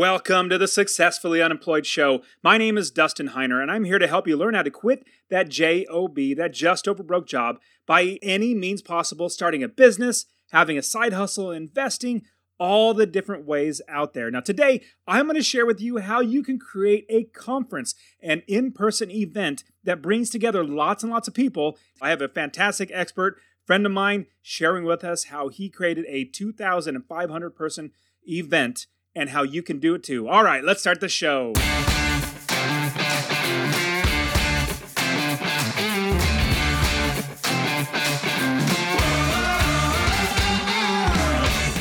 Welcome to the Successfully Unemployed Show. My name is Dustin Heiner, and I'm here to help you learn how to quit that JOB, that just over broke job, by any means possible, starting a business, having a side hustle, investing, all the different ways out there. Now, today, I'm going to share with you how you can create a conference, an in person event that brings together lots and lots of people. I have a fantastic expert friend of mine sharing with us how he created a 2,500 person event and how you can do it too. All right, let's start the show.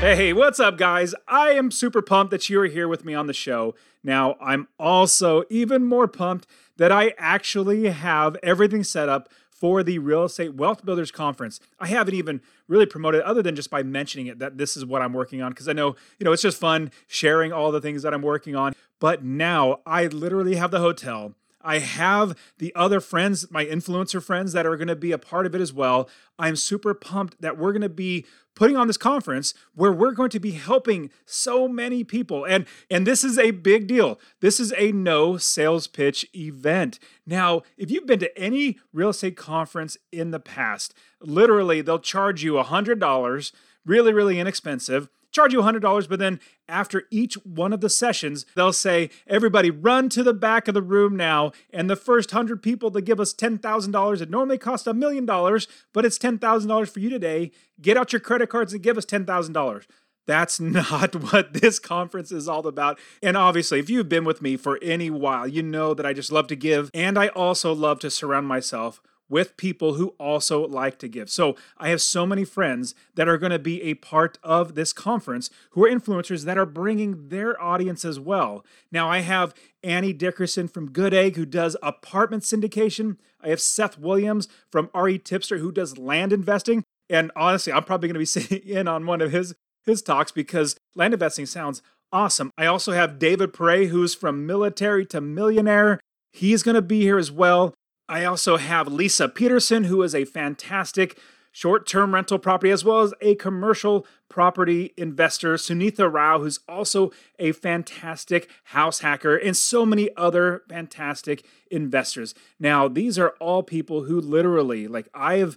Hey, what's up, guys? I am super pumped that you are here with me on the show. Now, I'm also even more pumped that I actually have everything set up for the Real Estate Wealth Builders Conference. I haven't even really promoted other than just by mentioning it that this is what I'm working on because I know, you know, it's just fun sharing all the things that I'm working on. But now I literally have the hotel. I have the other friends, my influencer friends that are going to be a part of it as well. I'm super pumped that we're going to be putting on this conference where we're going to be helping so many people and and this is a big deal. This is a no sales pitch event. Now, if you've been to any real estate conference in the past, literally they'll charge you $100, really really inexpensive charge you $100, but then after each one of the sessions, they'll say, everybody run to the back of the room now. And the first 100 people that give us $10,000, it normally costs a million dollars, but it's $10,000 for you today. Get out your credit cards and give us $10,000. That's not what this conference is all about. And obviously, if you've been with me for any while, you know that I just love to give. And I also love to surround myself with people who also like to give. So I have so many friends that are going to be a part of this conference who are influencers that are bringing their audience as well. Now I have Annie Dickerson from Good Egg who does apartment syndication. I have Seth Williams from RE Tipster who does land investing. And honestly, I'm probably going to be sitting in on one of his his talks because land investing sounds awesome. I also have David Pere who's from military to millionaire. He's going to be here as well. I also have Lisa Peterson, who is a fantastic short term rental property as well as a commercial property investor. Sunitha Rao, who's also a fantastic house hacker, and so many other fantastic investors. Now, these are all people who literally, like, I have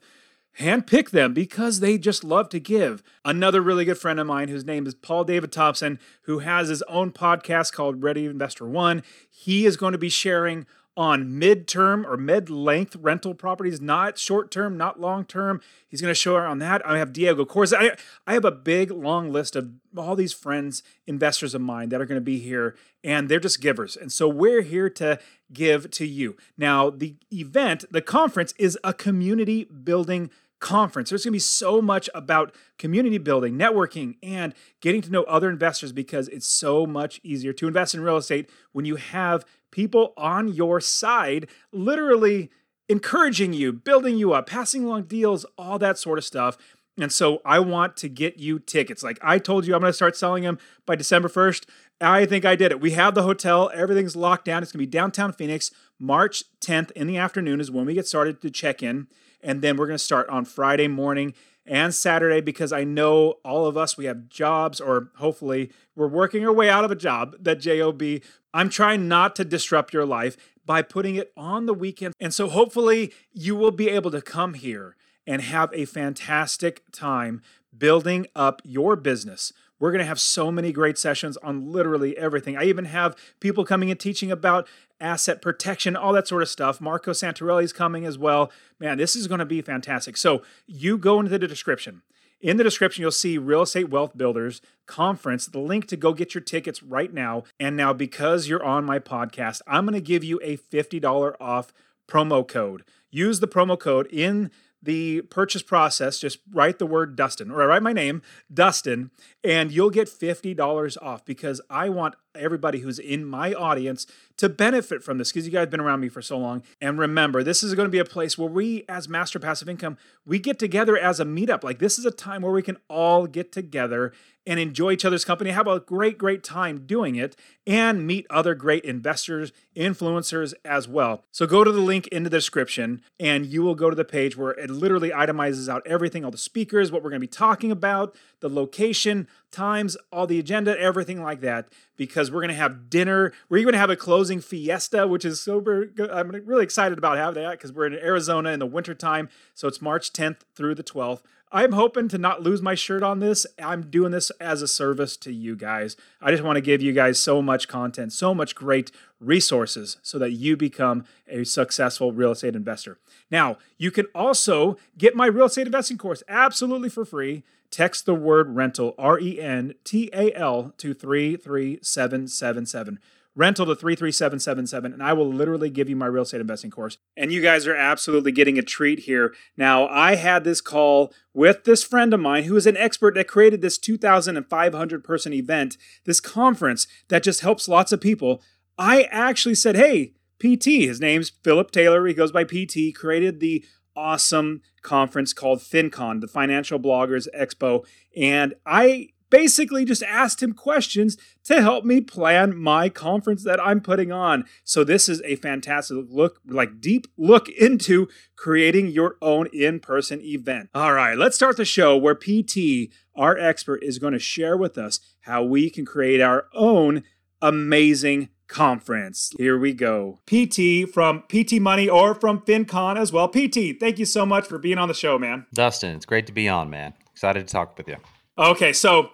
handpicked them because they just love to give. Another really good friend of mine, whose name is Paul David Thompson, who has his own podcast called Ready Investor One, he is going to be sharing on midterm or mid length rental properties, not short term, not long term. He's going to show her on that. I have Diego Corzo. I, I have a big, long list of all these friends, investors of mine that are going to be here, and they're just givers. And so we're here to give to you. Now, the event, the conference, is a community building conference. There's going to be so much about community building, networking, and getting to know other investors because it's so much easier to invest in real estate when you have people on your side, literally encouraging you, building you up, passing along deals, all that sort of stuff. And so I want to get you tickets. Like I told you, I'm going to start selling them by December 1st. I think I did it. We have the hotel, everything's locked down. It's going to be downtown Phoenix. March 10th in the afternoon is when we get started to check in. And then we're going to start on Friday morning and Saturday because I know all of us, we have jobs, or hopefully we're working our way out of a job, that JOB. I'm trying not to disrupt your life by putting it on the weekend. And so hopefully you will be able to come here and have a fantastic time building up your business. We're going to have so many great sessions on literally everything. I even have people coming and teaching about asset protection, all that sort of stuff. Marco Santarelli is coming as well. Man, this is going to be fantastic. So you go into the description. In the description, you'll see Real Estate Wealth Builders Conference, the link to go get your tickets right now. And now, because you're on my podcast, I'm going to give you a $50 off promo code. Use the promo code in the purchase process, just write the word Dustin or write my name, Dustin, and you'll get $50 off because I want everybody who's in my audience to benefit from this because you guys have been around me for so long. And remember, this is going to be a place where we, as Master Passive Income, we get together as a meetup. Like this is a time where we can all get together and enjoy each other's company, have a great, great time doing it, and meet other great investors, influencers as well. So go to the link in the description and you will go to the page where it literally itemizes out everything all the speakers, what we're going to be talking about, the location, times, all the agenda, everything like that, because we're going to have dinner. We're even going to have a closing fiesta, which is super good. I'm really excited about having that because we're in Arizona in the wintertime. So it's March 10th through the 12th. I'm hoping to not lose my shirt on this. I'm doing this as a service to you guys. I just want to give you guys so much content, so much great resources so that you become a successful real estate investor. Now, you can also get my real estate investing course absolutely for free. Text the word rental, R E N T A L, to 33777 rental to 33777 and I will literally give you my real estate investing course. And you guys are absolutely getting a treat here. Now, I had this call with this friend of mine who is an expert that created this 2,500 person event, this conference that just helps lots of people. I actually said, "Hey, PT, his name's Philip Taylor, he goes by PT, created the awesome conference called FinCon, the Financial Bloggers Expo. And I basically just asked him questions to help me plan my conference that I'm putting on. So this is a fantastic look, like deep look into creating your own in-person event. All right, let's start the show where PT, our expert, is going to share with us how we can create our own amazing conference. Here we go. PT from PT Money or from FinCon as well. PT, thank you so much for being on the show, man. Dustin, it's great to be on, man. Excited to talk with you. Okay, so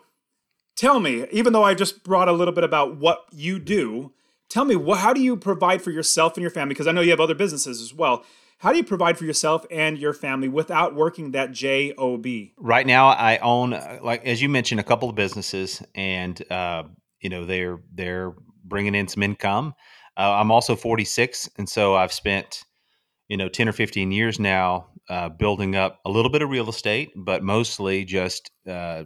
tell me, even though I just brought a little bit about what you do, tell me, what, how do you provide for yourself and your family? Because I know you have other businesses as well. How do you provide for yourself and your family without working that job? Right now, I own, like as you mentioned, a couple of businesses, and uh, you know they're they're bringing in some income. Uh, I'm also 46, and so I've spent you know 10 or 15 years now uh, building up a little bit of real estate, but mostly just uh,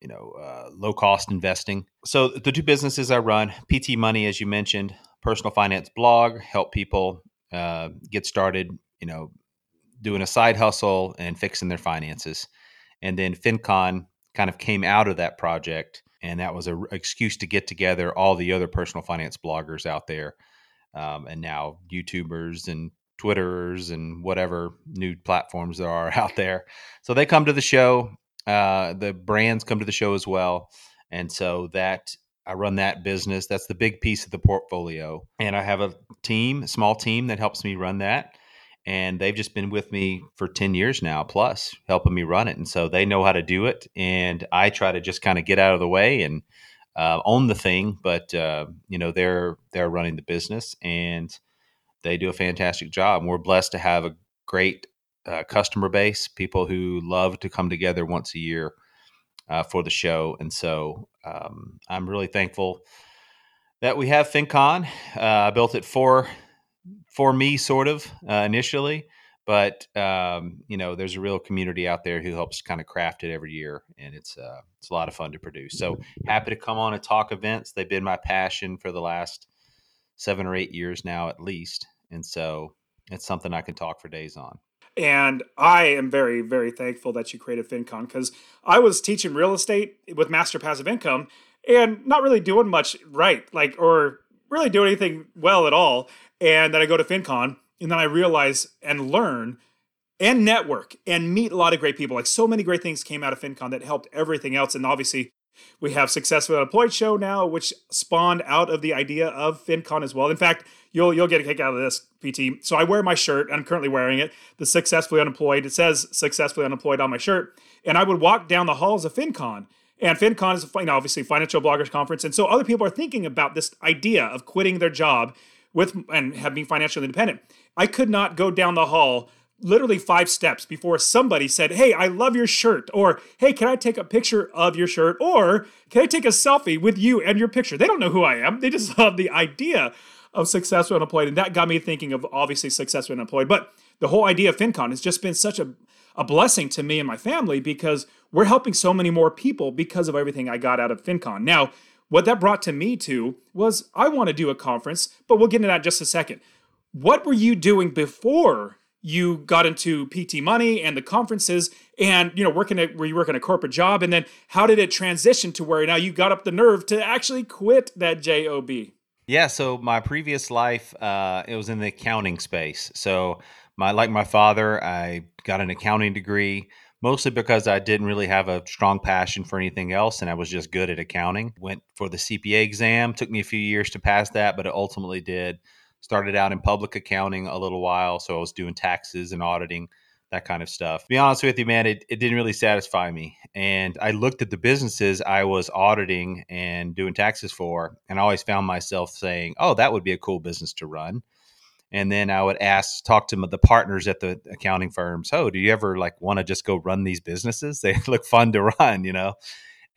you know, uh, low cost investing. So the two businesses I run, PT Money, as you mentioned, personal finance blog, help people uh, get started, you know, doing a side hustle and fixing their finances. And then FinCon kind of came out of that project, and that was an excuse to get together all the other personal finance bloggers out there, um, and now YouTubers and Twitterers and whatever new platforms there are out there. So they come to the show uh, the brands come to the show as well, and so that I run that business. That's the big piece of the portfolio, and I have a team, a small team that helps me run that. And they've just been with me for ten years now, plus helping me run it, and so they know how to do it. And I try to just kind of get out of the way and uh, own the thing, but uh, you know they're they're running the business and they do a fantastic job. We're blessed to have a great uh, customer base, people who love to come together once a year uh, for the show. And so um, I'm really thankful that we have FinCon. Uh, I built it for for me, sort of uh, initially, but um, you know, there's a real community out there who helps kind of craft it every year, and it's uh, it's a lot of fun to produce. So happy to come on and talk events. They've been my passion for the last seven or eight years now, at least, and so it's something I can talk for days on. And I am very, very thankful that you created FinCon because I was teaching real estate with Master Passive Income and not really doing much right, like, or really doing anything well at all. And then I go to FinCon and then I realize and learn and network and meet a lot of great people. Like, so many great things came out of FinCon that helped everything else. And obviously, we have Successfully Unemployed show now, which spawned out of the idea of FinCon as well. In fact, you'll you'll get a kick out of this, PT. So I wear my shirt. I'm currently wearing it. The Successfully Unemployed. It says Successfully Unemployed on my shirt. And I would walk down the halls of FinCon. And FinCon is, you know, obviously financial bloggers conference. And so other people are thinking about this idea of quitting their job with and have being financially independent. I could not go down the hall literally five steps before somebody said, Hey, I love your shirt, or Hey, can I take a picture of your shirt, or Can I take a selfie with you and your picture? They don't know who I am. They just love the idea of successful unemployed. And that got me thinking of obviously successful unemployed. But the whole idea of FinCon has just been such a, a blessing to me and my family because we're helping so many more people because of everything I got out of FinCon. Now, what that brought to me to was I want to do a conference, but we'll get into that in just a second. What were you doing before you got into PT money and the conferences and you know working at were you working a corporate job? And then how did it transition to where now you got up the nerve to actually quit that job yeah so my previous life uh, it was in the accounting space. So my like my father i got an accounting degree mostly because i didn't really have a strong passion for anything else and i was just good at accounting. Went for the cpa exam took me a few years to pass that but it ultimately did. Started out in public accounting a little while so i was doing taxes and auditing that kind of stuff. To be honest with you man it, it didn't really satisfy me. And i looked at the businesses i was auditing and doing taxes for and i always found myself saying oh that would be a cool business to run and then i would ask talk to the partners at the accounting firms oh do you ever like want to just go run these businesses? They look fun to run you know?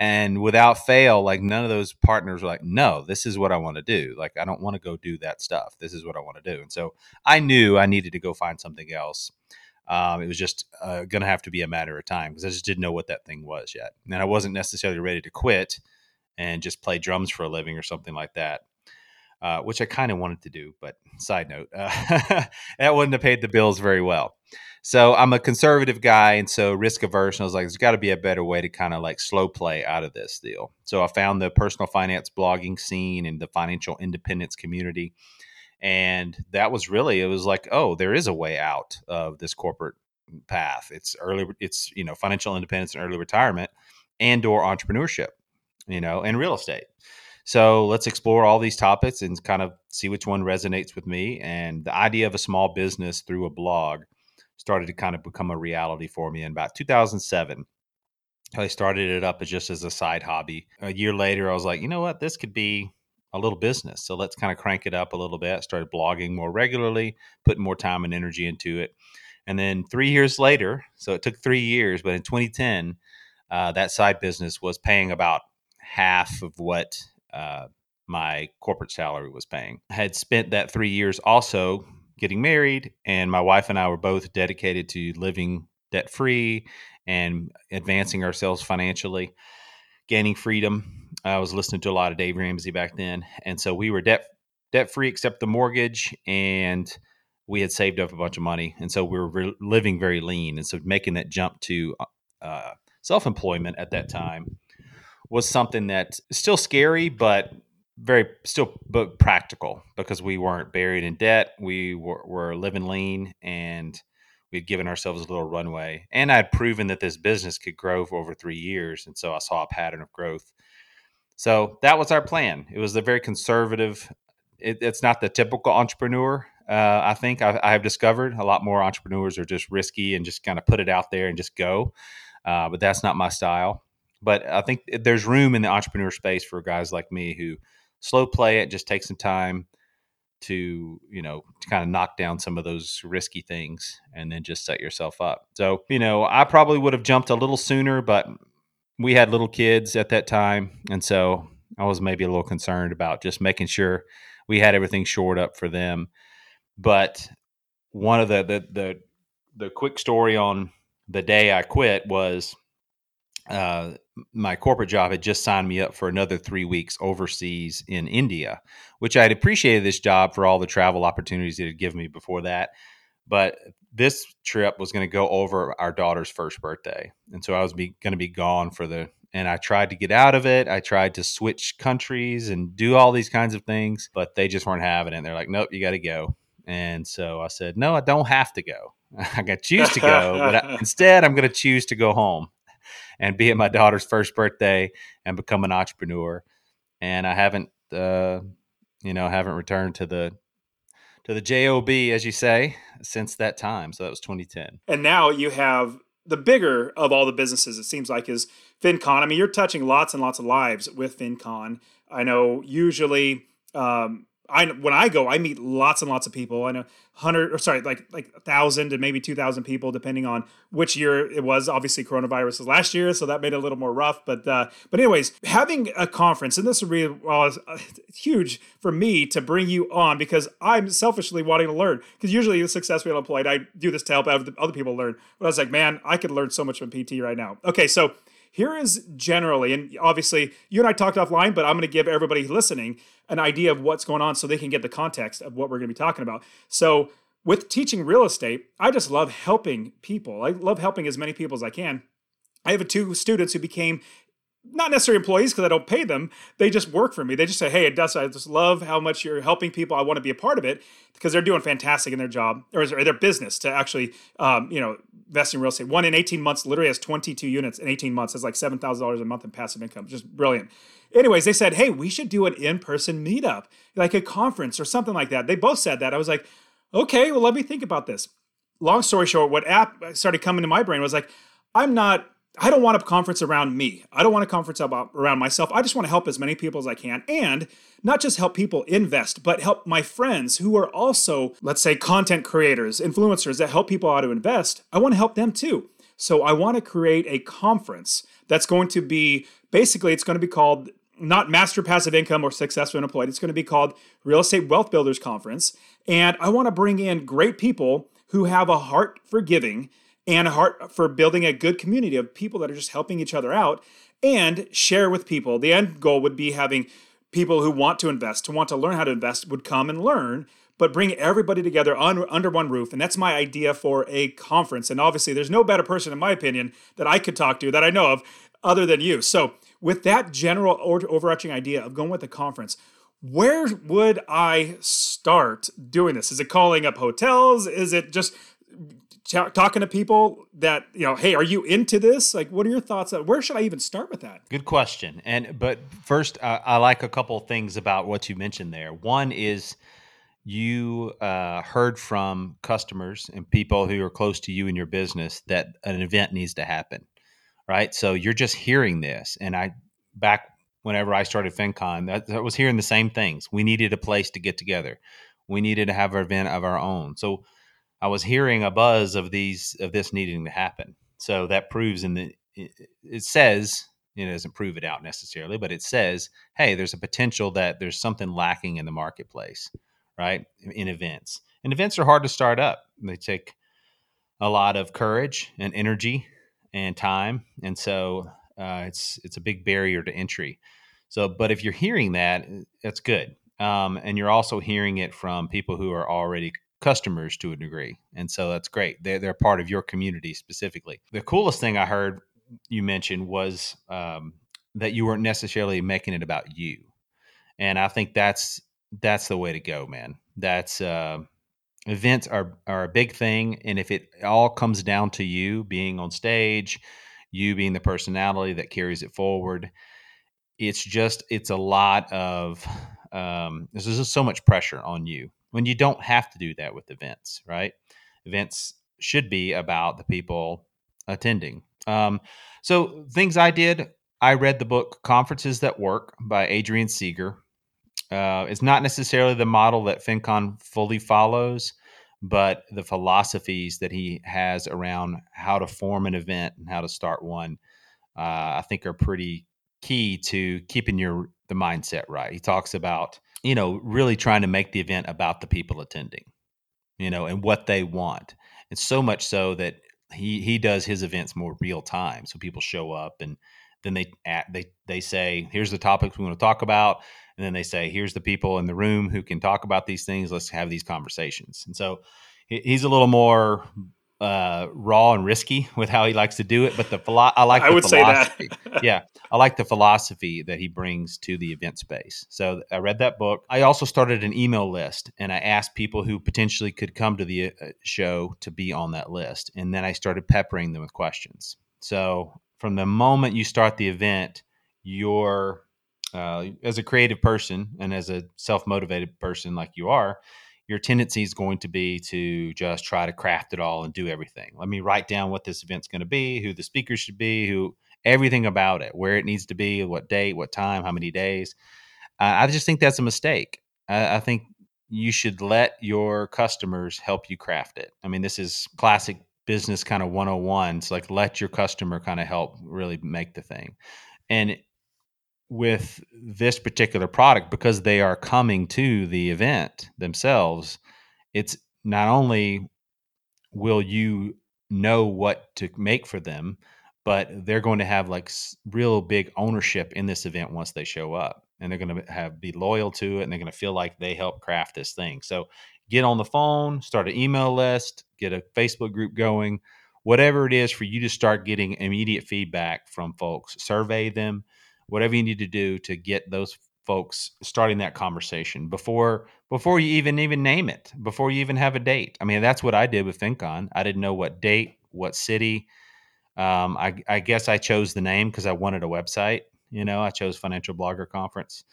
And without fail like none of those partners were like no this is what i want to do. Like i don't want to go do that stuff. This is what i want to do. And so i knew i needed to go find something else. Um, it was just uh, going to have to be a matter of time because i just didn't know what that thing was yet. And i wasn't necessarily ready to quit and just play drums for a living or something like that uh, which i kind of wanted to do but side note uh, that wouldn't have paid the bills very well so I'm a conservative guy, and so risk averse. I was like, there's got to be a better way to kind of like slow play out of this deal. So I found the personal finance blogging scene and the financial independence community, and that was really it was like, oh, there is a way out of this corporate path. It's early, it's you know financial independence and early retirement, and or entrepreneurship, you know, and real estate. So let's explore all these topics and kind of see which one resonates with me. And the idea of a small business through a blog started to kind of become a reality for me in about 2007. I started it up as just as a side hobby. A year later, I was like, you know what, this could be a little business. So let's kind of crank it up a little bit. Started blogging more regularly, putting more time and energy into it. And then three years later, so it took three years, but in 2010, uh, that side business was paying about half of what uh, my corporate salary was paying. I had spent that three years also getting married, and my wife and I were both dedicated to living debt free and advancing ourselves financially, gaining freedom. I was listening to a lot of Dave Ramsey back then, and so we were debt debt free except the mortgage, and we had saved up a bunch of money, and so we were re- living very lean. And so making that jump to uh, self employment at that time was something that still scary, but very still but practical because we weren't buried in debt. We were, were living lean and we'd given ourselves a little runway. And I'd proven that this business could grow for over three years. And so I saw a pattern of growth. So that was our plan. It was a very conservative, it, it's not the typical entrepreneur. Uh, I think I, I, have discovered a lot more entrepreneurs are just risky and just kind of put it out there and just go. Uh, but that's not my style. But I think there's room in the entrepreneur space for guys like me who slow play it, just take some time to you know to kind of knock down some of those risky things and then just set yourself up. So you know i probably would have jumped a little sooner but we had little kids at that time and so i was maybe a little concerned about just making sure we had everything shored up for them. But one of the the the, the quick story on the day i quit was uh, my corporate job had just signed me up for another three weeks overseas in India, which I had appreciated this job for all the travel opportunities it had given me before that. But this trip was going to go over our daughter's first birthday. And so I was going to be gone for the, and I tried to get out of it. I tried to switch countries and do all these kinds of things, but they just weren't having it. They're like, nope, you got to go. And so I said, no, I don't have to go. I got to choose to go, but I, instead I'm going to choose to go home and be at my daughter's first birthday and become an entrepreneur. And I haven't, uh, you know, haven't returned to the to the job as you say since that time. So that was 2010. And now you have the bigger of all the businesses. It seems like is FinCon. I mean, you're touching lots and lots of lives with FinCon. I know usually um, I when I go, I meet lots and lots of people. I know hundred or sorry, like like a thousand and maybe two thousand people, depending on which year it was. Obviously, coronavirus was last year, so that made it a little more rough. But uh, but anyways, having a conference and this be well, uh, huge for me to bring you on because I'm selfishly wanting to learn. Because usually, the successfully employed, I do this to help other people learn. But I was like, man, I could learn so much from PT right now. Okay, so here is generally, and obviously you and I talked offline, but I'm going to give everybody listening an idea of what's going on so they can get the context of what we're going to be talking about. So, with teaching real estate, I just love helping people. I love helping as many people as I can. I have two students who became not necessarily employees because I don't pay them. They just work for me. They just say, "Hey, Dustin, I just love how much you're helping people. I want to be a part of it because they're doing fantastic in their job or their business to actually, um, you know, invest in real estate. One in 18 months literally has 22 units in 18 months. It's like seven thousand dollars a month in passive income. Just brilliant. Anyways, they said, "Hey, we should do an in-person meetup, like a conference or something like that." They both said that. I was like, "Okay, well, let me think about this." Long story short, what app started coming to my brain was like, I'm not I don't want a conference around me. I don't want a conference about around myself. I just want to help as many people as I can and not just help people invest, but help my friends who are also, let's say, content creators, influencers that help people how to invest. I want to help them too. So I want to create a conference that's going to be basically it's going to be called not Master Passive Income or Successful Unemployed. It's going to be called Real Estate Wealth Builders Conference. And I want to bring in great people who have a heart for giving and a heart for building a good community of people that are just helping each other out and share with people. The end goal would be having people who want to invest, to want to learn how to invest, would come and learn, but bring everybody together under one roof. And that's my idea for a conference. And obviously, there's no better person, in my opinion, that I could talk to that I know of other than you. So, with that general overarching idea of going with a conference, where would I start doing this? Is it calling up hotels? Is it just t- talking to people that you know hey are you into this? Like what are your thoughts? On where should i even start with that? Good question. And but first uh, i like a couple things about what you mentioned there. One is you uh, heard from customers and people who are close to you in your business that an event needs to happen right? So you're just hearing this. And i back whenever i started fincon that, that was hearing the same things. We needed a place to get together. We needed to have an event of our own. So I was hearing a buzz of these of this needing to happen. So that proves in the it says it doesn't prove it out necessarily, but it says, hey, there's a potential that there's something lacking in the marketplace, right? In events. And events are hard to start up. They take a lot of courage and energy and time, and so uh, it's it's a big barrier to entry. So, but if you're hearing that, that's good, um, and you're also hearing it from people who are already customers to a degree. And so that's great. They're, they're part of your community specifically. The coolest thing I heard you mention was um, that you weren't necessarily making it about you. And I think that's that's the way to go, man. That's uh, events are are a big thing, and if it all comes down to you being on stage, you being the personality that carries it forward, it's just it's a lot of um, there's just so much pressure on you when you don't have to do that with events, right? Events should be about the people attending. Um, so, things I did I read the book Conferences That Work by Adrian Segar. Uh, it's not necessarily the model that FinCon fully follows, but the philosophies that he has around how to form an event and how to start one, uh, I think are pretty key to keeping your the mindset right. He talks about you know, really trying to make the event about the people attending, you know, and what they want. And so much so that he he does his events more real time, so people show up and then they they they say, "Here's the topics we want to talk about," and then they say, "Here's the people in the room who can talk about these things. Let's have these conversations." And so he's a little more uh, raw and risky with how he likes to do it, but the philo- I like. I would philosophy. say that. yeah, I like the philosophy that he brings to the event space. So I read that book. I also started an email list, and I asked people who potentially could come to the uh, show to be on that list, and then I started peppering them with questions. So from the moment you start the event, you're uh, as a creative person and as a self motivated person like you are your tendency is going to be to just try to craft it all and do everything. Let me write down what this event's going to be, who the speakers should be, who everything about it, where it needs to be, what date, what time, how many days. Uh, I just think that's a mistake. I, I think you should let your customers help you craft it. I mean, this is classic business kind of 101. It's like let your customer kind of help really make the thing. And with this particular product because they are coming to the event themselves it's not only will you know what to make for them but they're going to have like real big ownership in this event once they show up. And they're going to have be loyal to it and they're going to feel like they help craft this thing. So get on the phone start an email list get a facebook group going whatever it is for you to start getting immediate feedback from folks survey them whatever you need to do to get those folks starting that conversation before before you even even name it before you even have a date. I mean that's what i did with fincon. I didn't know what date what city. Um, I, I guess i chose the name because i wanted a website you know i chose financial blogger conference.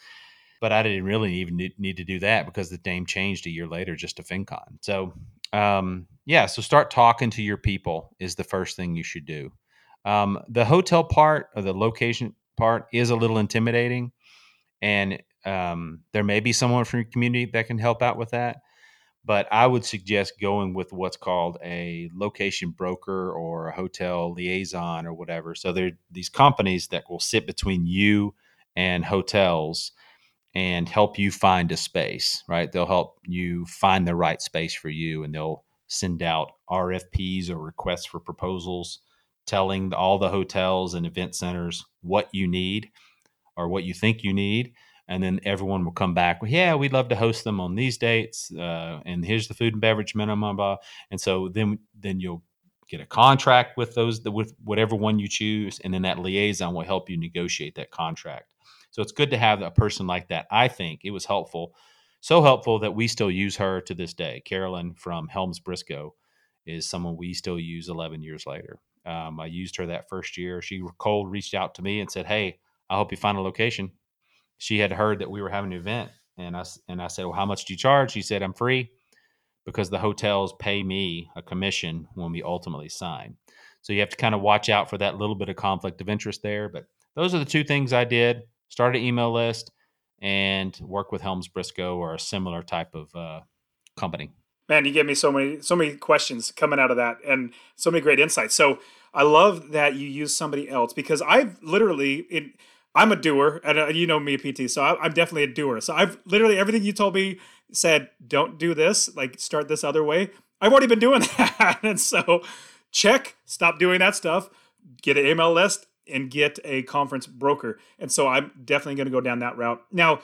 But i didn't really even need to do that because the name changed a year later just to fincon. So um, yeah so start talking to your people is the first thing you should do. Um, the hotel part or the location part is a little intimidating and um, there may be someone from your community that can help out with that but i would suggest going with what's called a location broker or a hotel liaison or whatever. So there are these companies that will sit between you and hotels and help you find a space right? They'll help you find the right space for you and they'll send out rfps or requests for proposals telling all the hotels and event centers what you need or what you think you need and then everyone will come back well, yeah we'd love to host them on these dates uh, and here's the food and beverage minimum blah. and so then then you'll get a contract with those with whatever one you choose and then that liaison will help you negotiate that contract. So it's good to have a person like that i think. It was helpful so helpful that we still use her to this day. Carolyn from helms briscoe is someone we still use 11 years later um, i used her that first year she cold reached out to me and said hey I hope you find a location. She had heard that we were having an event, and I and I said, well, how much do you charge? She said, I'm free because the hotels pay me a commission when we ultimately sign. So you have to kind of watch out for that little bit of conflict of interest there. But those are the two things I did: start an email list and work with Helms Briscoe or a similar type of uh, company. Man, you gave me so many so many questions coming out of that, and so many great insights. So I love that you use somebody else because I've literally it I'm a doer, and uh, you know me, PT. So I, am definitely a doer. So I've literally everything you told me said, don't do this, like start this other way. I've already been doing that, and so check, stop doing that stuff, get an email list, and get a conference broker. And so I'm definitely going to go down that route. Now,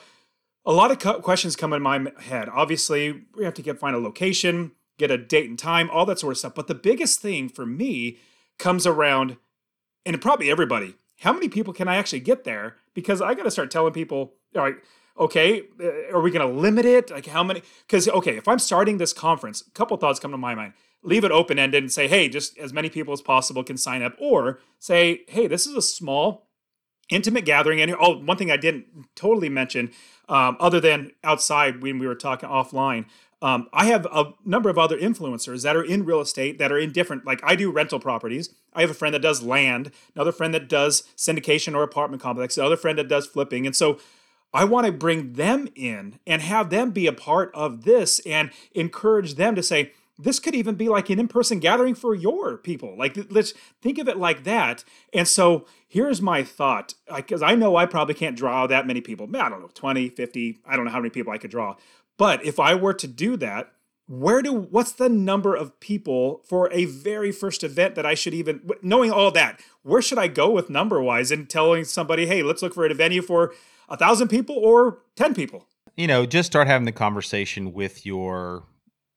a lot of questions come in my head. Obviously, we have to get find a location, get a date and time, all that sort of stuff. But the biggest thing for me comes around, and probably everybody how many people can I actually get there? Because I got to start telling people, all right, okay, uh, are we going to limit it? Like how many? Because, okay, if I'm starting this conference, a couple thoughts come to my mind. Leave it open ended and say, hey, just as many people as possible can sign up. Or say, hey, this is a small, intimate gathering. And oh, one thing I didn't totally mention, um, other than outside when we were talking offline, um, I have a number of other influencers that are in real estate that are in different, like I do rental properties. I have a friend that does land, another friend that does syndication or apartment complex, another friend that does flipping. And so I want to bring them in and have them be a part of this and encourage them to say, this could even be like an in-person gathering for your people. Like let's think of it like that. And so here's my thought. Because i know i probably can't draw that many people. I don't know 20 50 i don't know how many people i could draw. But if I were to do that, where do what's the number of people for a very first event that I should even knowing all that, where should I go with number wise and telling somebody, hey, let's look for a venue for a thousand people or ten people? You know, just start having the conversation with your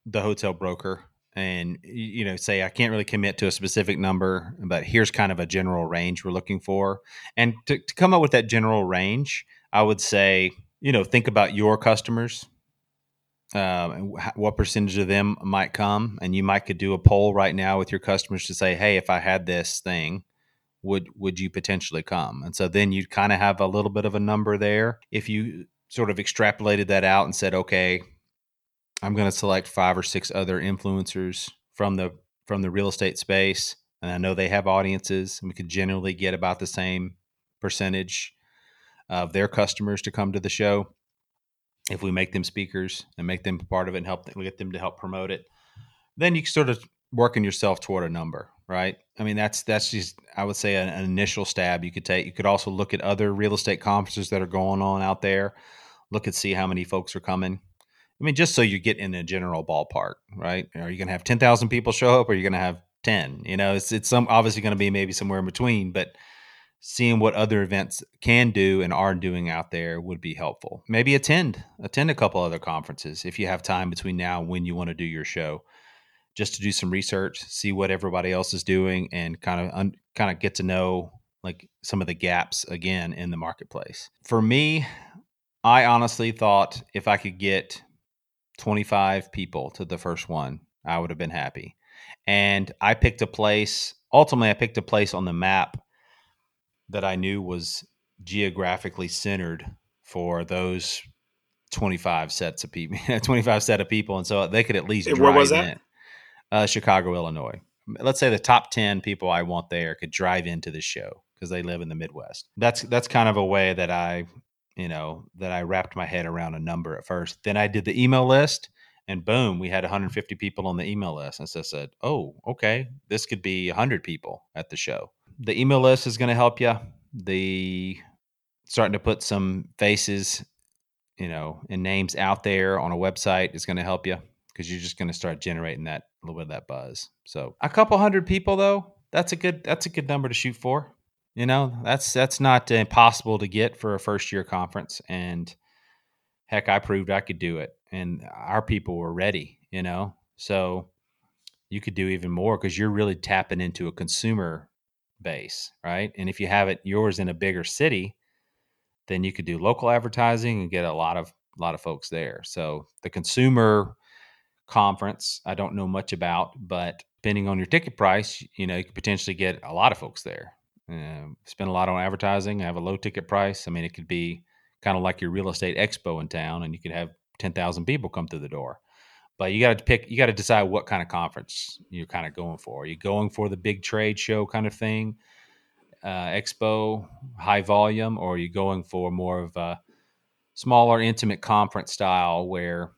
the hotel broker and you know say i can't really commit to a specific number but here's kind of a general range we're looking for and to, to come up with that general range i would say you know think about your customers uh, what percentage of them might come, and you might could do a poll right now with your customers to say, "Hey, if I had this thing, would would you potentially come?" And so then you'd kind of have a little bit of a number there. If you sort of extrapolated that out and said, "Okay, I'm going to select five or six other influencers from the from the real estate space, and I know they have audiences, and we could generally get about the same percentage of their customers to come to the show." if we make them speakers and make them part of it and help them, get them to help promote it, then you sort of working yourself toward a number, right? I mean, that's that's just I would say an, an, initial stab you could take. You could also look at other real estate conferences that are going on out there, look and see how many folks are coming. I mean, just so you get in a general ballpark, right? Are you going to have ten thousand people show up, or are you going to have 10. You know, it's it's some obviously going to be maybe somewhere in between, but seeing what other events can do and are doing out there would be helpful. Maybe attend attend a couple other conferences if you have time between now and when you want to do your show, just to do some research, see what everybody else is doing, and kind of un, kind of get to know like some of the gaps again in the marketplace. For me, I honestly thought if I could get 25 people to the first one, I would have been happy. And I picked a place. Ultimately, I picked a place on the map that I knew was geographically centered for those 25 sets of people, 25 set of people. And so they could at least Where was that? In. Uh, Chicago, Illinois. Let's say the top 10 people I want there could drive into the show because they live in the Midwest. That's that's kind of a way that I, you know, that I wrapped my head around a number at first. Then I did the email list and boom, we had 150 people on the email list. And so I said, "Oh, okay, this could be 100 people at the show." the email list is going to help you. The starting to put some faces, you know, and names out there on a website is going to help you because you're just going to start generating that little bit of that buzz. So a couple hundred people though, that's a good that's a good number to shoot for. You know, that's that's not impossible to get for a first year conference and heck, I proved I could do it and our people were ready, you know. So you could do even more because you're really tapping into a consumer base, right? And if you have it yours in a bigger city, then you could do local advertising and get a lot of a lot of folks there. So the consumer conference, I don't know much about, but depending on your ticket price, you know, you could potentially get a lot of folks there. Uh, spend a lot on advertising, I have a low ticket price. I mean, it could be kind of like your real estate expo in town, and you could have ten thousand people come through the door. But you got to pick, you got to decide what kind of conference you're kind of going for. Are you going for the big trade show kind of thing, uh, expo, high volume, or are you going for more of a smaller, intimate conference style where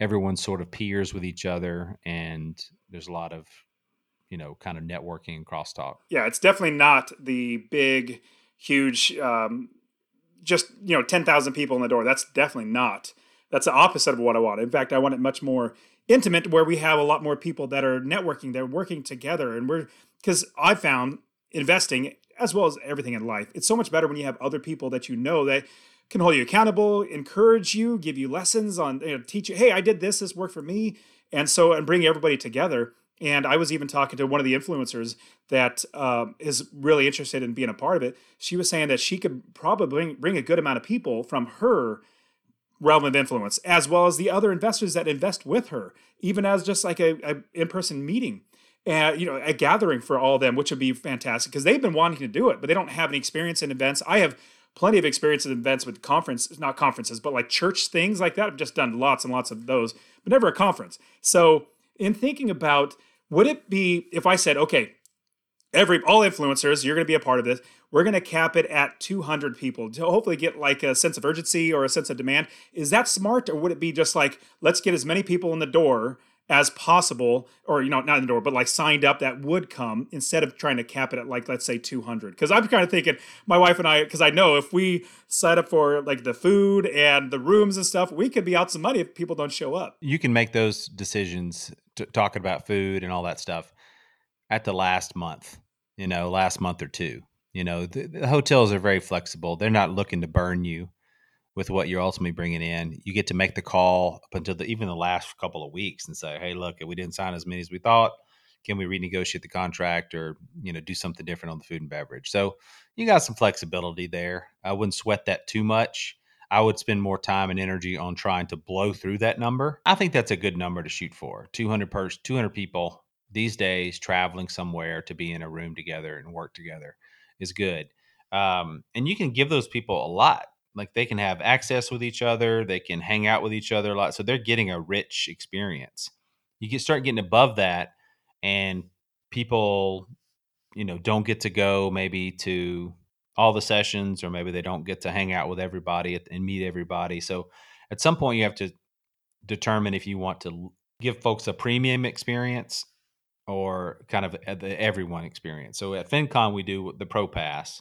everyone sort of peers with each other and there's a lot of, you know, kind of networking and crosstalk? Yeah, it's definitely not the big, huge, um, just, you know, 10,000 people in the door. That's definitely not that's the opposite of what I want. In fact, I want it much more intimate where we have a lot more people that are networking, they're working together. And we're, because I found investing as well as everything in life, it's so much better when you have other people that you know that can hold you accountable, encourage you, give you lessons on, you know, teach you, hey, I did this, this worked for me. And so, and bring everybody together. And I was even talking to one of the influencers that um, is really interested in being a part of it. She was saying that she could probably bring, a good amount of people from her realm of influence, as well as the other investors that invest with her, even as just like a, a in-person meeting, and you know, a gathering for all of them, which would be fantastic because they've been wanting to do it, but they don't have any experience in events. I have plenty of experience in events with conferences, not conferences, but like church things like that. I've just done lots and lots of those, but never a conference. So, in thinking about, would it be if I said, okay, every all influencers, you're going to be a part of this we're going to cap it at 200 people to hopefully get like a sense of urgency or a sense of demand. Is that smart, or would it be just like let's get as many people in the door as possible, or you know, not in the door, but like signed up that would come instead of trying to cap it at like let's say 200? Because I'm kind of thinking, my wife and I, because I know if we sign up for like the food and the rooms and stuff, we could be out some money if people don't show up. You can make those decisions t- talking about food and all that stuff at the last month, you know, last month or two you know, the, the, hotels are very flexible. They're not looking to burn you with what you're ultimately bringing in. You get to make the call up until the, even the last couple of weeks and say, "Hey, look, we didn't sign as many as we thought. Can we renegotiate the contract or you know do something different on the food and beverage?" So you got some flexibility there. I wouldn't sweat that too much. I would spend more time and energy on trying to blow through that number. I think that's a good number to shoot for. 200 per 200 people these days traveling somewhere to be in a room together and work together is good. Um, and you can give those people a lot. Like they can have access with each other, they can hang out with each other a lot. So they're getting a rich experience. You can start getting above that, and people, you know, don't get to go maybe to all the sessions, or maybe they don't get to hang out with everybody and meet everybody. So at some point, you have to determine if you want to give folks a premium experience or kind of uh, the everyone experience. So at FinCon, we do the Pro Pass,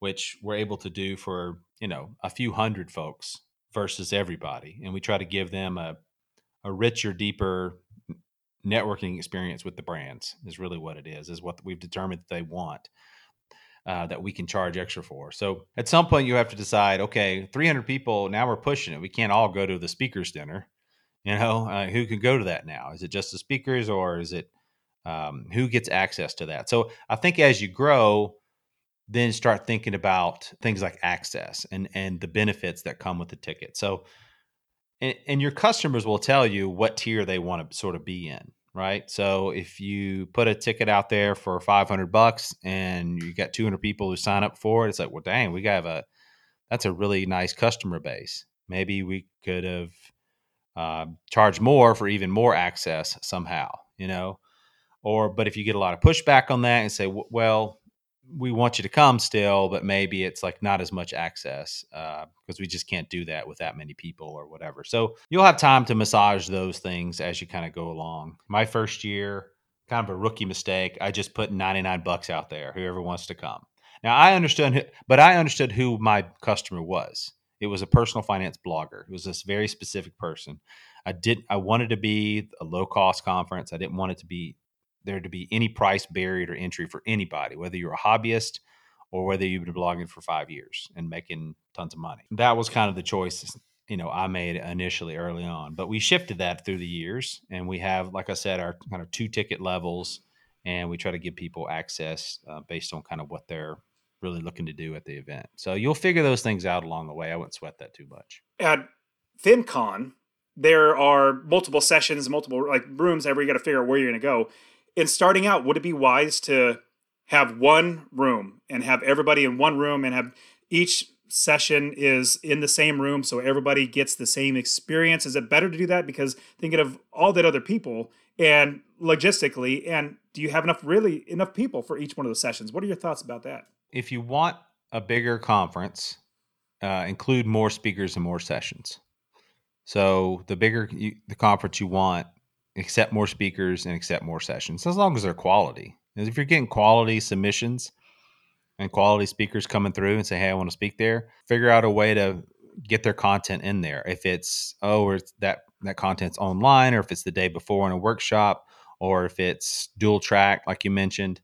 which we're able to do for you know a few hundred folks versus everybody, and we try to give them a a richer, deeper networking experience with the brands is really what it is is what we've determined that they want uh, that we can charge extra for. So at some point you have to decide okay 300 people now we're pushing it. We can't all go to the speakers dinner. You know uh, who can go to that now? Is it just the speakers or is it um, who gets access to that? So i think as you grow then start thinking about things like access and and the benefits that come with the ticket. So and, and your customers will tell you what tier they want to sort of be in right? So if you put a ticket out there for 500 bucks and you got 200 people who sign up for it it's like well dang we got a that's a really nice customer base. Maybe we could have uh, charged more for even more access somehow you know? Or but if you get a lot of pushback on that and say well we want you to come still, but maybe it's like not as much access because uh, we just can't do that with that many people or whatever. So you'll have time to massage those things as you kind of go along. My first year, kind of a rookie mistake. I just put 99 bucks out there, whoever wants to come. Now I understood, but I understood who my customer was. It was a personal finance blogger. It was this very specific person. I did. I wanted to be a low cost conference. I didn't want it to be there to be any price barrier to entry for anybody, whether you're a hobbyist or whether you've been blogging for five years and making tons of money. That was kind of the choice, you know, I made initially early on. But we shifted that through the years, and we have, like I said, our kind of two ticket levels, and we try to give people access uh, based on kind of what they're really looking to do at the event. So you'll figure those things out along the way. I wouldn't sweat that too much. At FinCon, there are multiple sessions, multiple like rooms. Every you got to figure out where you're going to go in starting out, would it be wise to have one room and have everybody in one room and have each session is in the same room so everybody gets the same experience? Is it better to do that? Because thinking of all that other people and logistically, and do you have enough really enough people for each one of those sessions? What are your thoughts about that? If you want a bigger conference, uh, include more speakers and more sessions. So the bigger you, the conference you want, accept more speakers and accept more sessions as long as they're quality. if you're getting quality submissions and quality speakers coming through and say, "Hey, I want to speak there," figure out a way to get their content in there. If it's oh, or it's that that content's online, or if it's the day before in a workshop, or if it's dual track, like you mentioned.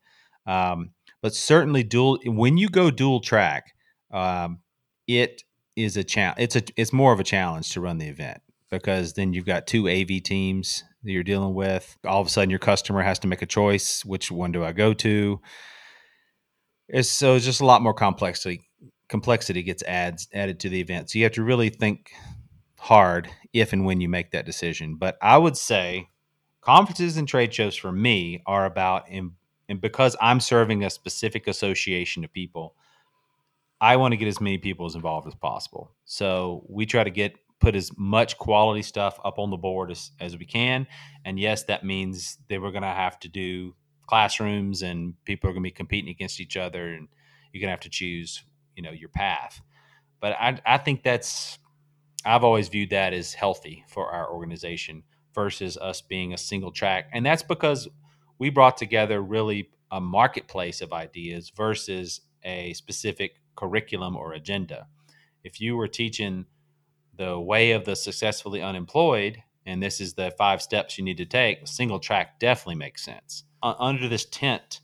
Um, but certainly, dual when you go dual track, um, it is a challenge. It's a it's more of a challenge to run the event because then you've got two AV teams that you're dealing with. All of a sudden, your customer has to make a choice: which one do I go to? It's, so it's just a lot more complexity. Complexity gets adds added to the event, so you have to really think hard if and when you make that decision. But I would say conferences and trade shows for me are about and because I'm serving a specific association of people, I want to get as many people as involved as possible. So we try to get put as much quality stuff up on the board as, as we can. And yes, that means that we're going to have to do classrooms and people are going to be competing against each other and you're going to have to choose, you know, your path. But I, I think that's, I've always viewed that as healthy for our organization versus us being a single track. And that's because we brought together really a marketplace of ideas versus a specific curriculum or agenda. If you were teaching the way of the successfully unemployed, and this is the five steps you need to take, single track definitely makes sense. Uh, under this tent,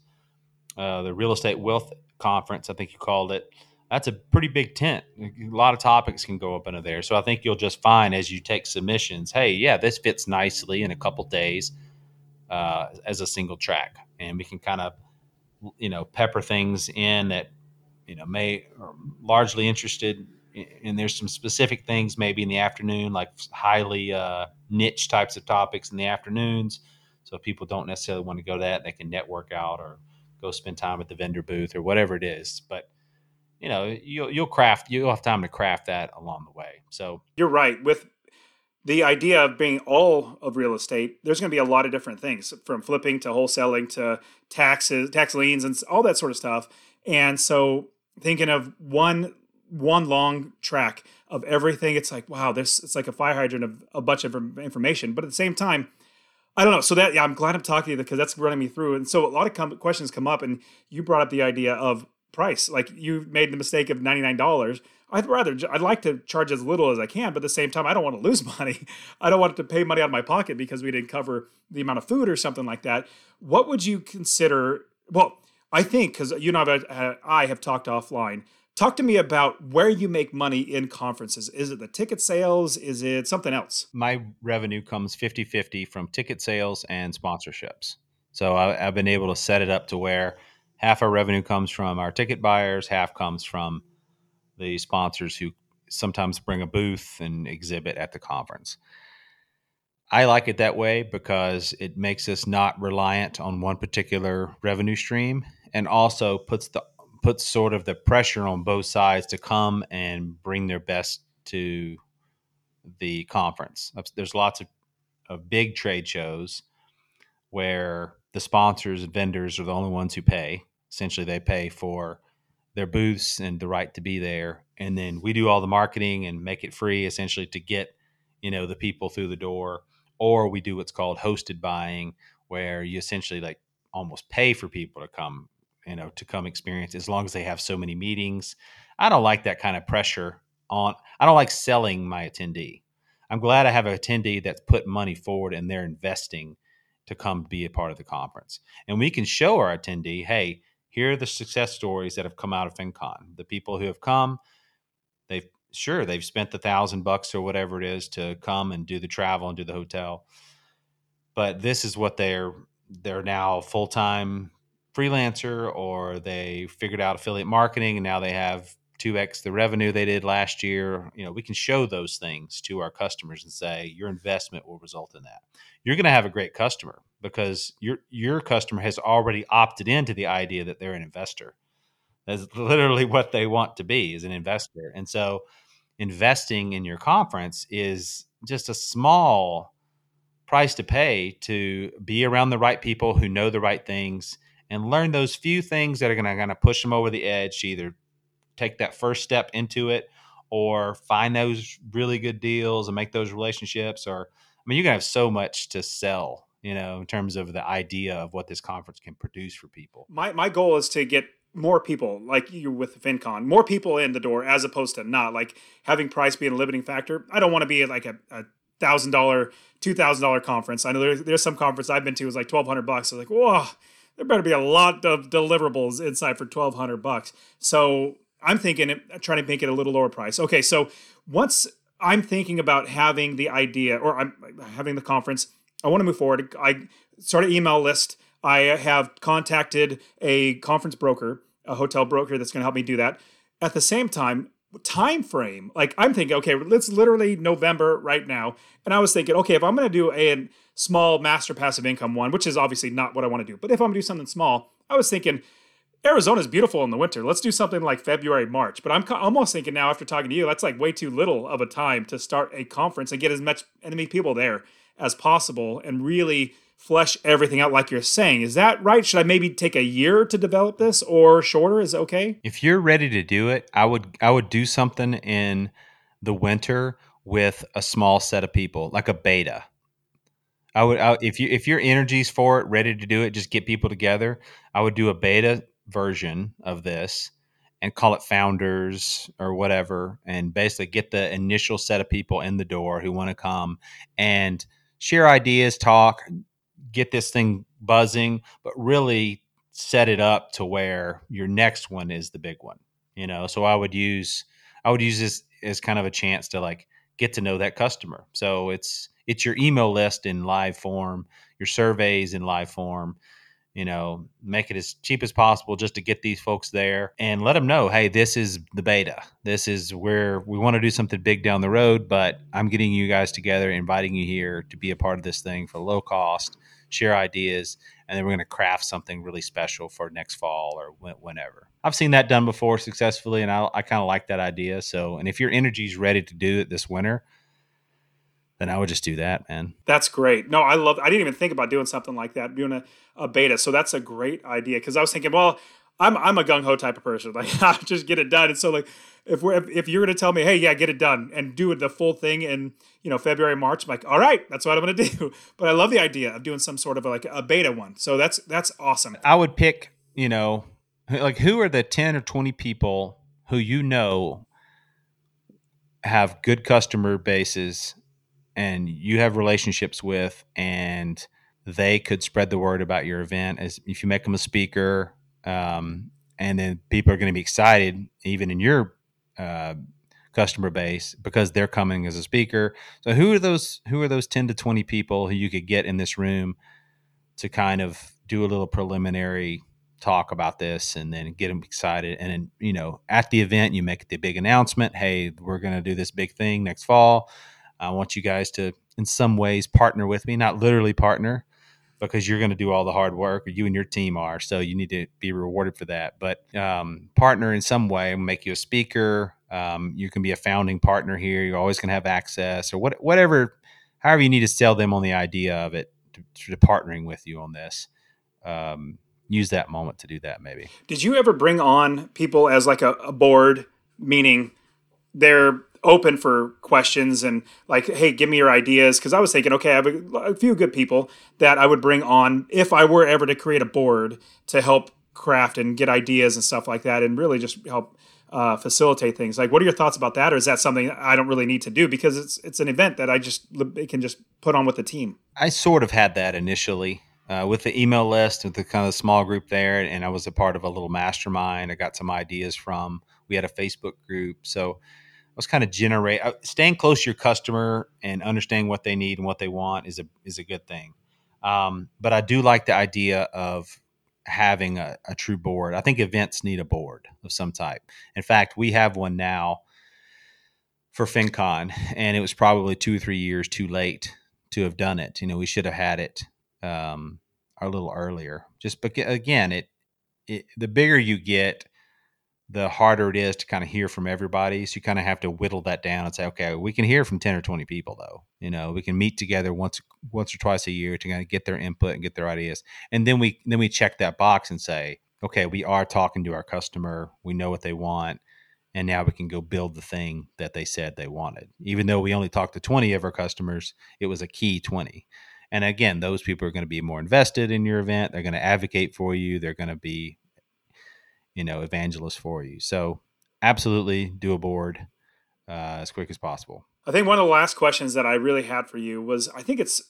uh, the real estate wealth conference, I think you called it, that's a pretty big tent. A lot of topics can go up into there. So I think you'll just find as you take submissions, hey, yeah, this fits nicely in a couple days uh, as a single track, and we can kind of, you know, pepper things in that, you know, may are largely interested and there's some specific things maybe in the afternoon, like highly uh, niche types of topics in the afternoons. So people don't necessarily want to go to that, they can network out or go spend time at the vendor booth or whatever it is. But you know, you'll you'll craft you'll have time to craft that along the way. So you're right with the idea of being all of real estate. There's going to be a lot of different things from flipping to wholesaling to taxes, tax liens, and all that sort of stuff. And so thinking of one one long track of everything. It's like, wow, this it's like a fire hydrant of a bunch of information. But at the same time, I don't know. So that yeah, I'm glad I'm talking to you because that's running me through. And so a lot of com- questions come up, and you brought up the idea of price. Like you made the mistake of ninety nine dollars. I'd rather I'd like to charge as little as I can, but at the same time, I don't want to lose money. I don't want to pay money out of my pocket because we didn't cover the amount of food or something like that. What would you consider? Well, I think because you know uh, I have talked offline. Talk to me about where you make money in conferences. Is it the ticket sales? Is it something else? My revenue comes 50 50 from ticket sales and sponsorships. So I, have been able to set it up to where half our revenue comes from our ticket buyers, half comes from the sponsors who sometimes bring a booth and exhibit at the conference. I like it that way because it makes us not reliant on one particular revenue stream and also puts the puts sort of the pressure on both sides to come and bring their best to the conference. There's lots of, of big trade shows where the sponsors and vendors are the only ones who pay. Essentially, they pay for their booths and the right to be there, and then we do all the marketing and make it free, essentially to get you know the people through the door. Or we do what's called hosted buying, where you essentially like almost pay for people to come, you know, to come experience as long as they have so many meetings. I don't like that kind of pressure on. I don't like selling my attendee. I'm glad I have an attendee that's put money forward and they're investing to come be a part of the conference. And we can show our attendee, hey, here are the success stories that have come out of FinCon. The people who have come, they've sure they've spent the thousand bucks or whatever it is to come and do the travel and do the hotel. But this is what they're they're now full time freelancer or they figured out affiliate marketing and now they have 2x the revenue they did last year you know we can show those things to our customers and say your investment will result in that. You're going to have a great customer because your your customer has already opted into the idea that they're an investor. That's literally what they want to be is an investor. And so investing in your conference is just a small price to pay to be around the right people who know the right things and learn those few things that are going to kind of push them over the edge to either take that first step into it or find those really good deals and make those relationships or i mean you can have so much to sell you know in terms of the idea of what this conference can produce for people my my goal is to get more people like you with FinCon, more people in the door as opposed to not like having price being a limiting factor. I don't want to be like a, thousand dollar, two thousand dollar conference. I know there's, there's some conference I've been to was like twelve hundred bucks. I was like, whoa, there better be a lot of deliverables inside for twelve hundred bucks. So I'm thinking trying to make it a little lower price. Okay, so once I'm thinking about having the idea or I'm having the conference, I want to move forward. I start an email list. I have contacted a conference broker, a hotel broker that's going to help me do that. At the same time, time frame, like I'm thinking, okay, it's literally November right now, and I was thinking, okay, if I'm going to do a small master passive income one, which is obviously not what I want to do, but if I'm going to do something small, I was thinking Arizona's beautiful in the winter. Let's do something like February, March. But I'm almost thinking now, after talking to you, that's like way too little of a time to start a conference and get as much enemy people there as possible and really flesh everything out like you're saying. Is that right? Should I maybe take a year to develop this or shorter? Is okay? If you're ready to do it, I would I would do something in the winter with a small set of people, like a beta. I would I, if you if your energy's for it, ready to do it, just get people together. I would do a beta version of this and call it founders or whatever and basically get the initial set of people in the door who want to come and share ideas talk get this thing buzzing but really set it up to where your next one is the big one you know so i would use i would use this as kind of a chance to like get to know that customer so it's it's your email list in live form your surveys in live form you know, make it as cheap as possible just to get these folks there and let them know, hey, this is the beta. This is where we want to do something big down the road, but I'm getting you guys together, inviting you here to be a part of this thing for low cost, share ideas, and then we're going to craft something really special for next fall or whenever. I've seen that done before successfully, and I, I kind of like that idea. So, and if your energy is ready to do it this winter, then I would just do that, man. That's great. No, I love. I didn't even think about doing something like that, doing a, a beta. So that's a great idea because I was thinking, well, I'm I'm a gung ho type of person. Like, I just get it done. And so, like, if we're if, if you're going to tell me, hey, yeah, get it done and do the full thing in you know February, March, I'm like, all right, that's what I'm going to do. But I love the idea of doing some sort of like a beta one. So that's that's awesome. I would pick, you know, like who are the 10 or 20 people who you know have good customer bases and you have relationships with and they could spread the word about your event as if you make them a speaker um, and then people are going to be excited even in your uh, customer base because they're coming as a speaker. So who are those who are those 10 to 20 people who you could get in this room to kind of do a little preliminary talk about this and then get them excited? And then you know at the event you make the big announcement hey we're going to do this big thing next fall i want you guys to in some ways partner with me not literally partner because you're going to do all the hard work, or you and your team are. So you need to be rewarded for that. But um, partner in some way, make you a speaker. Um, you can be a founding partner here. You're always going to have access, or what, whatever, however you need to sell them on the idea of it, to, to partnering with you on this. Um, use that moment to do that, maybe. Did you ever bring on people as like a, a board, meaning they're open for questions and like, hey, give me your ideas. Because I was thinking, okay, I have a, a, few good people that I would bring on if I were ever to create a board to help craft and get ideas and stuff like that, and really just help uh, facilitate things. Like, what are your thoughts about that, or is that something I don't really need to do because it's it's an event that I just can just put on with the team? I sort of had that initially. Uh, with the email list, with the kind of small group there, and I was a part of a little mastermind. I got some ideas from. We had a Facebook group, so was kind of generate uh, staying close to your customer and understanding what they need and what they want is a is a good thing. Um, but I do like the idea of having a, a, true board. I think events need a board of some type. In fact, we have one now for FinCon, and it was probably two or three years too late to have done it. You know, we should have had it um, a little earlier. Just because, again, it, it the bigger you get, the harder it is to kind of hear from everybody. So you kind of have to whittle that down and say, okay, we can hear from 10 or 20 people though. You know, we can meet together once once or twice a year to kind of get their input and get their ideas. And then we then we check that box and say, okay, we are talking to our customer. We know what they want. And now we can go build the thing that they said they wanted. Even though we only talked to 20 of our customers, it was a key 20. And again, those people are going to be more invested in your event. They're going to advocate for you. They're going to be you know evangelist for you. So absolutely do a board uh, as quick as possible. I think one of the last questions that I really had for you was I think it's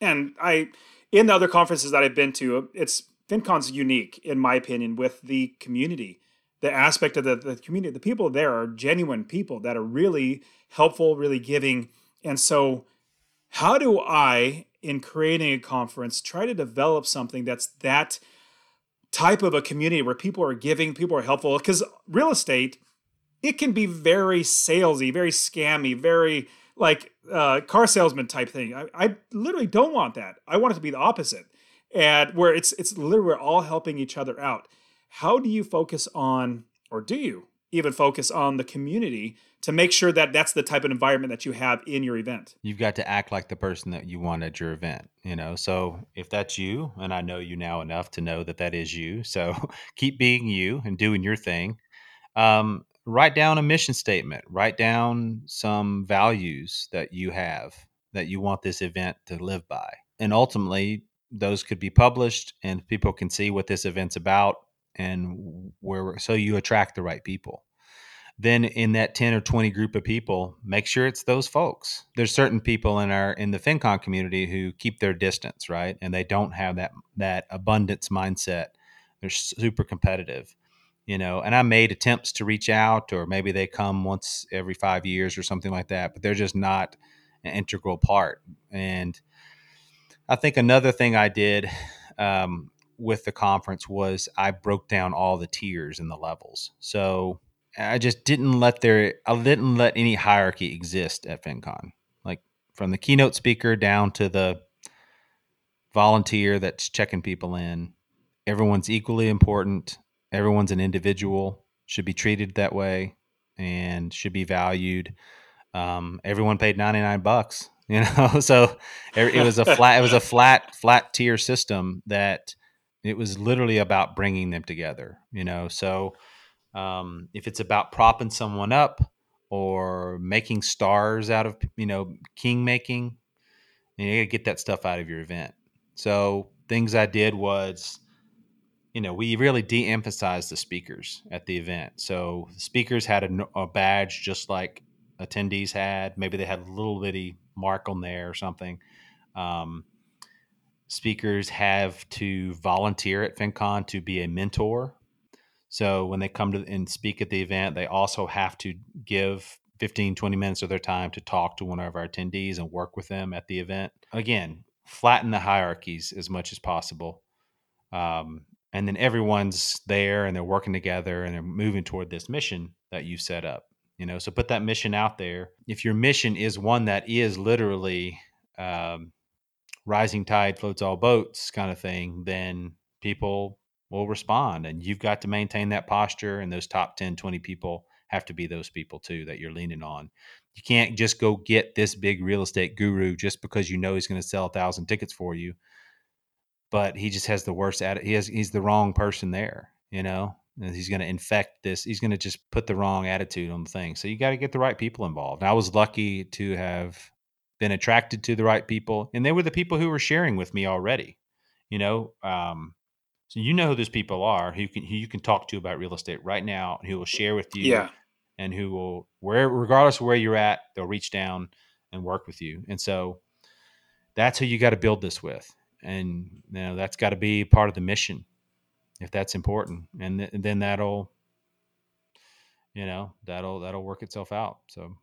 and I in the other conferences that I've been to, it's FinCon's unique in my opinion with the community. The aspect of the, the community, the people there are genuine people that are really helpful, really giving. And so how do I, in creating a conference, try to develop something that's that type of a community where people are giving, people are helpful. Because real estate, it can be very salesy, very scammy, very like uh, car salesman type thing. I, I literally don't want that. I want it to be the opposite, and where it's it's literally we're all helping each other out. How do you focus on, or do you even focus on the community to make sure that that's the type of environment that you have in your event. You've got to act like the person that you want at your event, you know. So if that's you, and I know you now enough to know that that is you, so keep being you and doing your thing. Um, write down a mission statement. Write down some values that you have that you want this event to live by, and ultimately those could be published and people can see what this event's about and where so you attract the right people then in that 10 or 20 group of people make sure it's those folks. There's certain people in our in the fincon community who keep their distance right? And they don't have that that abundance mindset. They're super competitive you know? And i made attempts to reach out or maybe they come once every five years or something like that but they're just not an integral part. And i think another thing i did um, with the conference was I broke down all the tiers and the levels. So I just didn't let there I didn't let any hierarchy exist at FinCon. Like from the keynote speaker down to the volunteer that's checking people in. Everyone's equally important. Everyone's an individual, should be treated that way and should be valued. Um, everyone paid 99 bucks, you know? so it was a flat, it was a flat, flat tier system that it was literally about bringing them together, you know. So um, if it's about propping someone up or making stars out of, you know, king making, you, got to get that stuff out of your event. So things I did was you know, we really de-emphasized the speakers at the event. So the speakers had a, a, badge just like attendees had. Maybe they had a little bitty mark on there or something. Um, speakers have to volunteer at FinCon to be a mentor. So when they come to and speak at the event, they also have to give 15, 20 minutes of their time to talk to one of our attendees and work with them at the event. Again, flatten the hierarchies as much as possible. Um, and then everyone's there and they're working together and they're moving toward this mission that you set up you know so put that mission out there if your mission is one that is literally um, rising tide floats all boats kind of thing then people will respond and you've got to maintain that posture and those top 10 20 people have to be those people too that you're leaning on you can't just go get this big real estate guru just because you know he's going to sell a thousand tickets for you but he just has the worst at it. He has he's the wrong person there, you know. And he's going to infect this. He's going to just put the wrong attitude on the thing. So you got to get the right people involved. And I was lucky to have been attracted to the right people, and they were the people who were sharing with me already. You know, um, so you know who those people are who can who you can talk to about real estate right now, and who will share with you, yeah, and who will where regardless of where you're at, they'll reach down and work with you. And so that's who you got to build this with. And you know that's got to be part of the mission if that's important. And, th- then that'll you know that'll that'll work itself out so.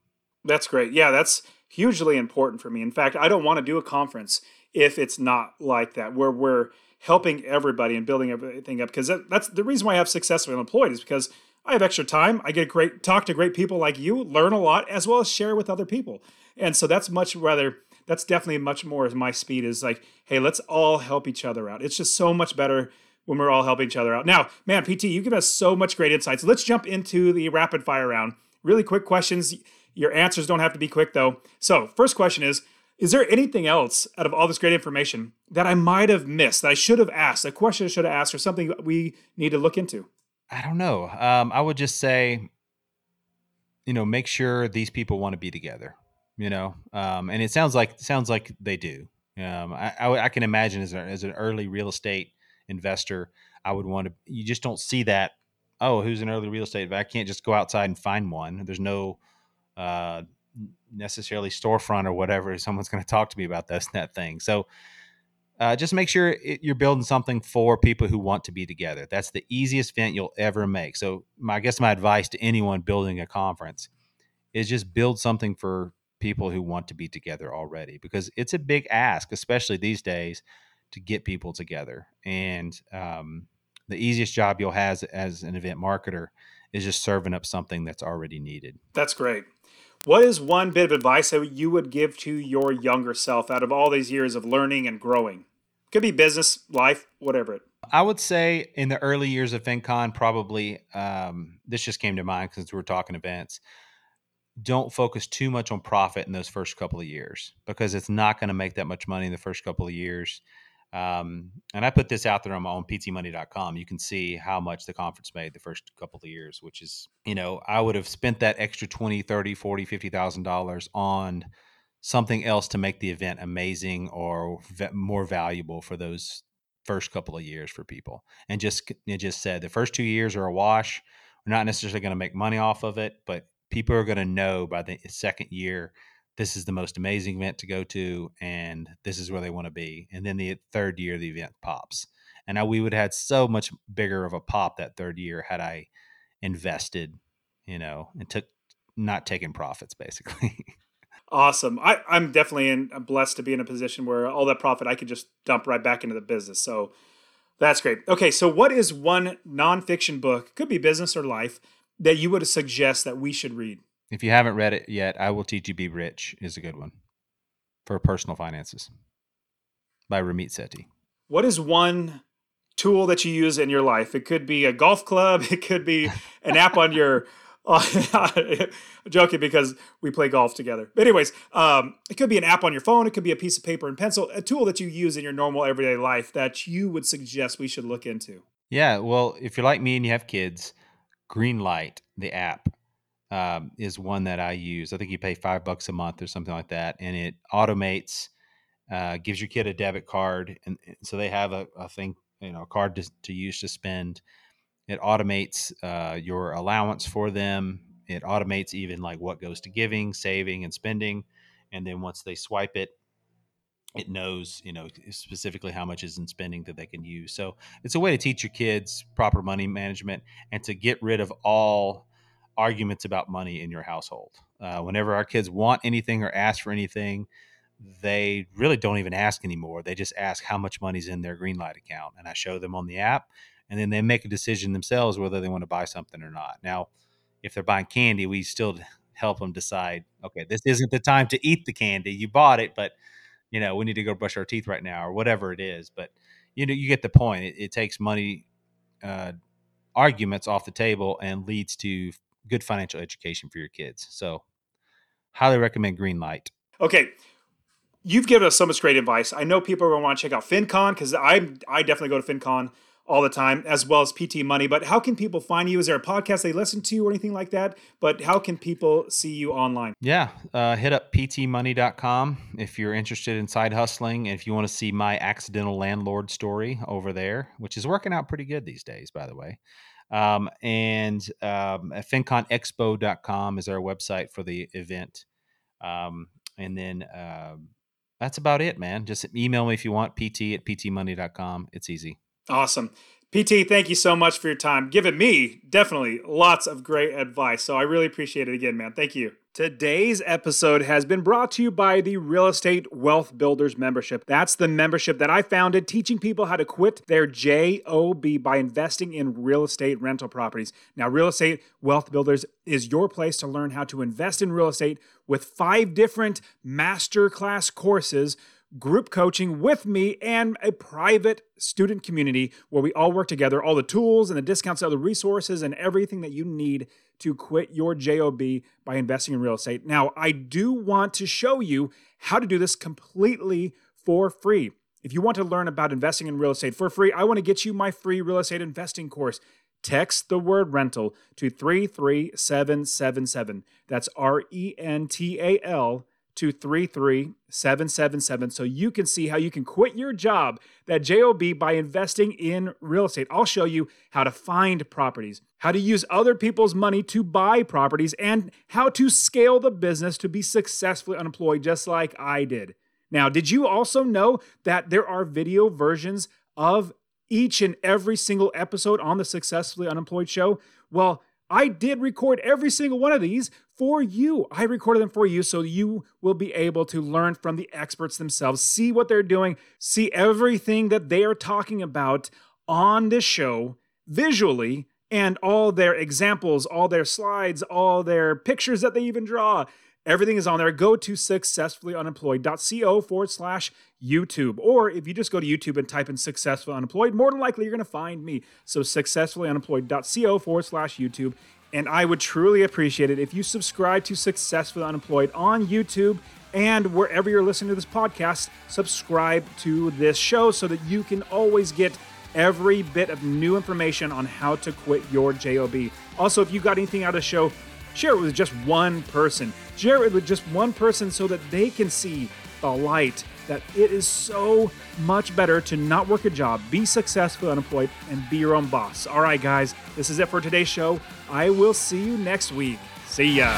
That's great. Yeah that's hugely important for me. In fact i don't want to do a conference if it's not like that. Where we're helping everybody and building everything up because that, that's the reason why i have successfully employed is because i have extra time i get great talk to great people like you learn a lot as well as share with other people and so that's much rather that's definitely much more my speed is like, hey, let's all help each other out. It's just so much better when we're all helping each other out. Now, man, PT, you give us so much great insights. Let's jump into the rapid fire round. Really quick questions. Your answers don't have to be quick though. So, first question is Is there anything else out of all this great information that I might have missed, that I should have asked, a question I should have asked, or something we need to look into? I don't know. Um, I would just say, you know, make sure these people want to be together you know, um, and it sounds like sounds like they do. Um, I, I, I, can imagine as, a, as an early real estate investor, I would want to. You just don't see that. Oh, who's an early real estate? I can't just go outside and find one. There's no uh, necessarily storefront or whatever. Someone's going to talk to me about this that thing. So uh, just make sure it, you're building something for people who want to be together. That's the easiest event you'll ever make. So my, I guess my advice to anyone building a conference is just build something for people who want to be together already because it's a big ask, especially these days, to get people together. And um, the easiest job you'll have as an event marketer is just serving up something that's already needed. That's great. What is one bit of advice that you would give to your younger self out of all these years of learning and growing? Could be business, life, whatever. It. I would say in the early years of FinCon, probably um, this just came to mind because we are talking events don't focus too much on profit in those first couple of years because it's not going to make that much money in the first couple of years. Um, and I put this out there on my own ptmoney.com. You can see how much the conference made the first couple of years, which is, you know, I would have spent that extra 20, 30, 40, $50,000 on something else to make the event amazing or v- more valuable for those first couple of years for people. And just, it just said the first two years are a wash. We're not necessarily going to make money off of it, but people are going to know by the second year this is the most amazing event to go to and this is where they want to be. And then the third year the event pops. And I, we would have had so much bigger of a pop that third year had i invested you know and took not taking profits basically. Awesome. I, i'm definitely in, I'm blessed to be in a position where all that profit i could just dump right back into the business. So that's great. Okay so what is one nonfiction book could be business or life that you would suggest that we should read? If you haven't read it yet, I Will Teach You Be Rich is a good one for personal finances by Ramit Sethi. What is one tool that you use in your life? It could be a golf club, it could be an app on your uh, joking because we play golf together. But anyways, um, it could be an app on your phone. It could be a piece of paper and pencil, a tool that you use in your normal everyday life that you would suggest we should look into. Yeah, well, if you're like me and you have kids, Greenlight, the app, um, is one that I use. I think you pay five bucks a month or something like that, and it automates, uh, gives your kid a debit card, and so they have a, a thing you know a card to, to use to spend. It automates uh, your allowance for them. It automates even like what goes to giving, saving, and spending. And then once they swipe it, it knows you know specifically how much is in spending that they can use so it's a way to teach your kids proper money management and to get rid of all arguments about money in your household uh, whenever our kids want anything or ask for anything they really don't even ask anymore they just ask how much money's in their greenlight account and i show them on the app and then they make a decision themselves whether they want to buy something or not now if they're buying candy we still help them decide okay this isn't the time to eat the candy you bought it but you know, we need to go brush our teeth right now or whatever it is. But you know, you get the point. It, it takes money uh, arguments off the table and leads to good financial education for your kids. So, highly recommend Greenlight. Okay, you've given us so much great advice. I know people are going to want to check out FinCon because I I definitely go to FinCon all the time, as well as PT Money. But how can people find you? Is there a podcast they listen to or anything like that? But how can people see you online? Yeah, uh, hit up ptmoney.com if you're interested in side hustling. If you want to see my accidental landlord story over there, which is working out pretty good these days, by the way. Um, and um, finconexpo.com is our website for the event. Um, and then uh, that's about it, man. Just email me if you want, pt at ptmoney.com. It's easy. Awesome. PT, thank you so much for your time. Giving me definitely lots of great advice. So I really appreciate it again, man. Thank you. Today's episode has been brought to you by the Real Estate Wealth Builders membership. That's the membership that I founded, teaching people how to quit their JOB by investing in real estate rental properties. Now, Real Estate Wealth Builders is your place to learn how to invest in real estate with five different masterclass courses group coaching with me and a private student community where we all work together, all the tools and the discounts, all the resources and everything that you need to quit your JOB by investing in real estate. Now, I do want to show you how to do this completely for free. If you want to learn about investing in real estate for free, I want to get you my free real estate investing course. Text the word rental to 33777. That's R E N T A L to 33777 so you can see how you can quit your job, that JOB, by investing in real estate. I'll show you how to find properties, how to use other people's money to buy properties, and how to scale the business to be successfully unemployed, just like I did. Now, did you also know that there are video versions of each and every single episode on the Successfully Unemployed show? Well, I did record every single one of these for you. I recorded them for you so you will be able to learn from the experts themselves, see what they're doing, see everything that they are talking about on this show visually, and all their examples, all their slides, all their pictures that they even draw. Everything is on there. Go to successfullyunemployed.co forward slash YouTube. Or if you just go to YouTube and type in successfully unemployed, more than likely you're going to find me. So successfullyunemployed.co forward slash YouTube. And I would truly appreciate it if you subscribe to Successfully Unemployed on YouTube and wherever you're listening to this podcast, subscribe to this show so that you can always get every bit of new information on how to quit your JOB. Also, if you got anything out of the show, share it with just one person. Share it with just one person so that they can see the light that it is so much better to not work a job, be successful, unemployed, and be your own boss. All right, guys, this is it for today's show. I will see you next week. See ya.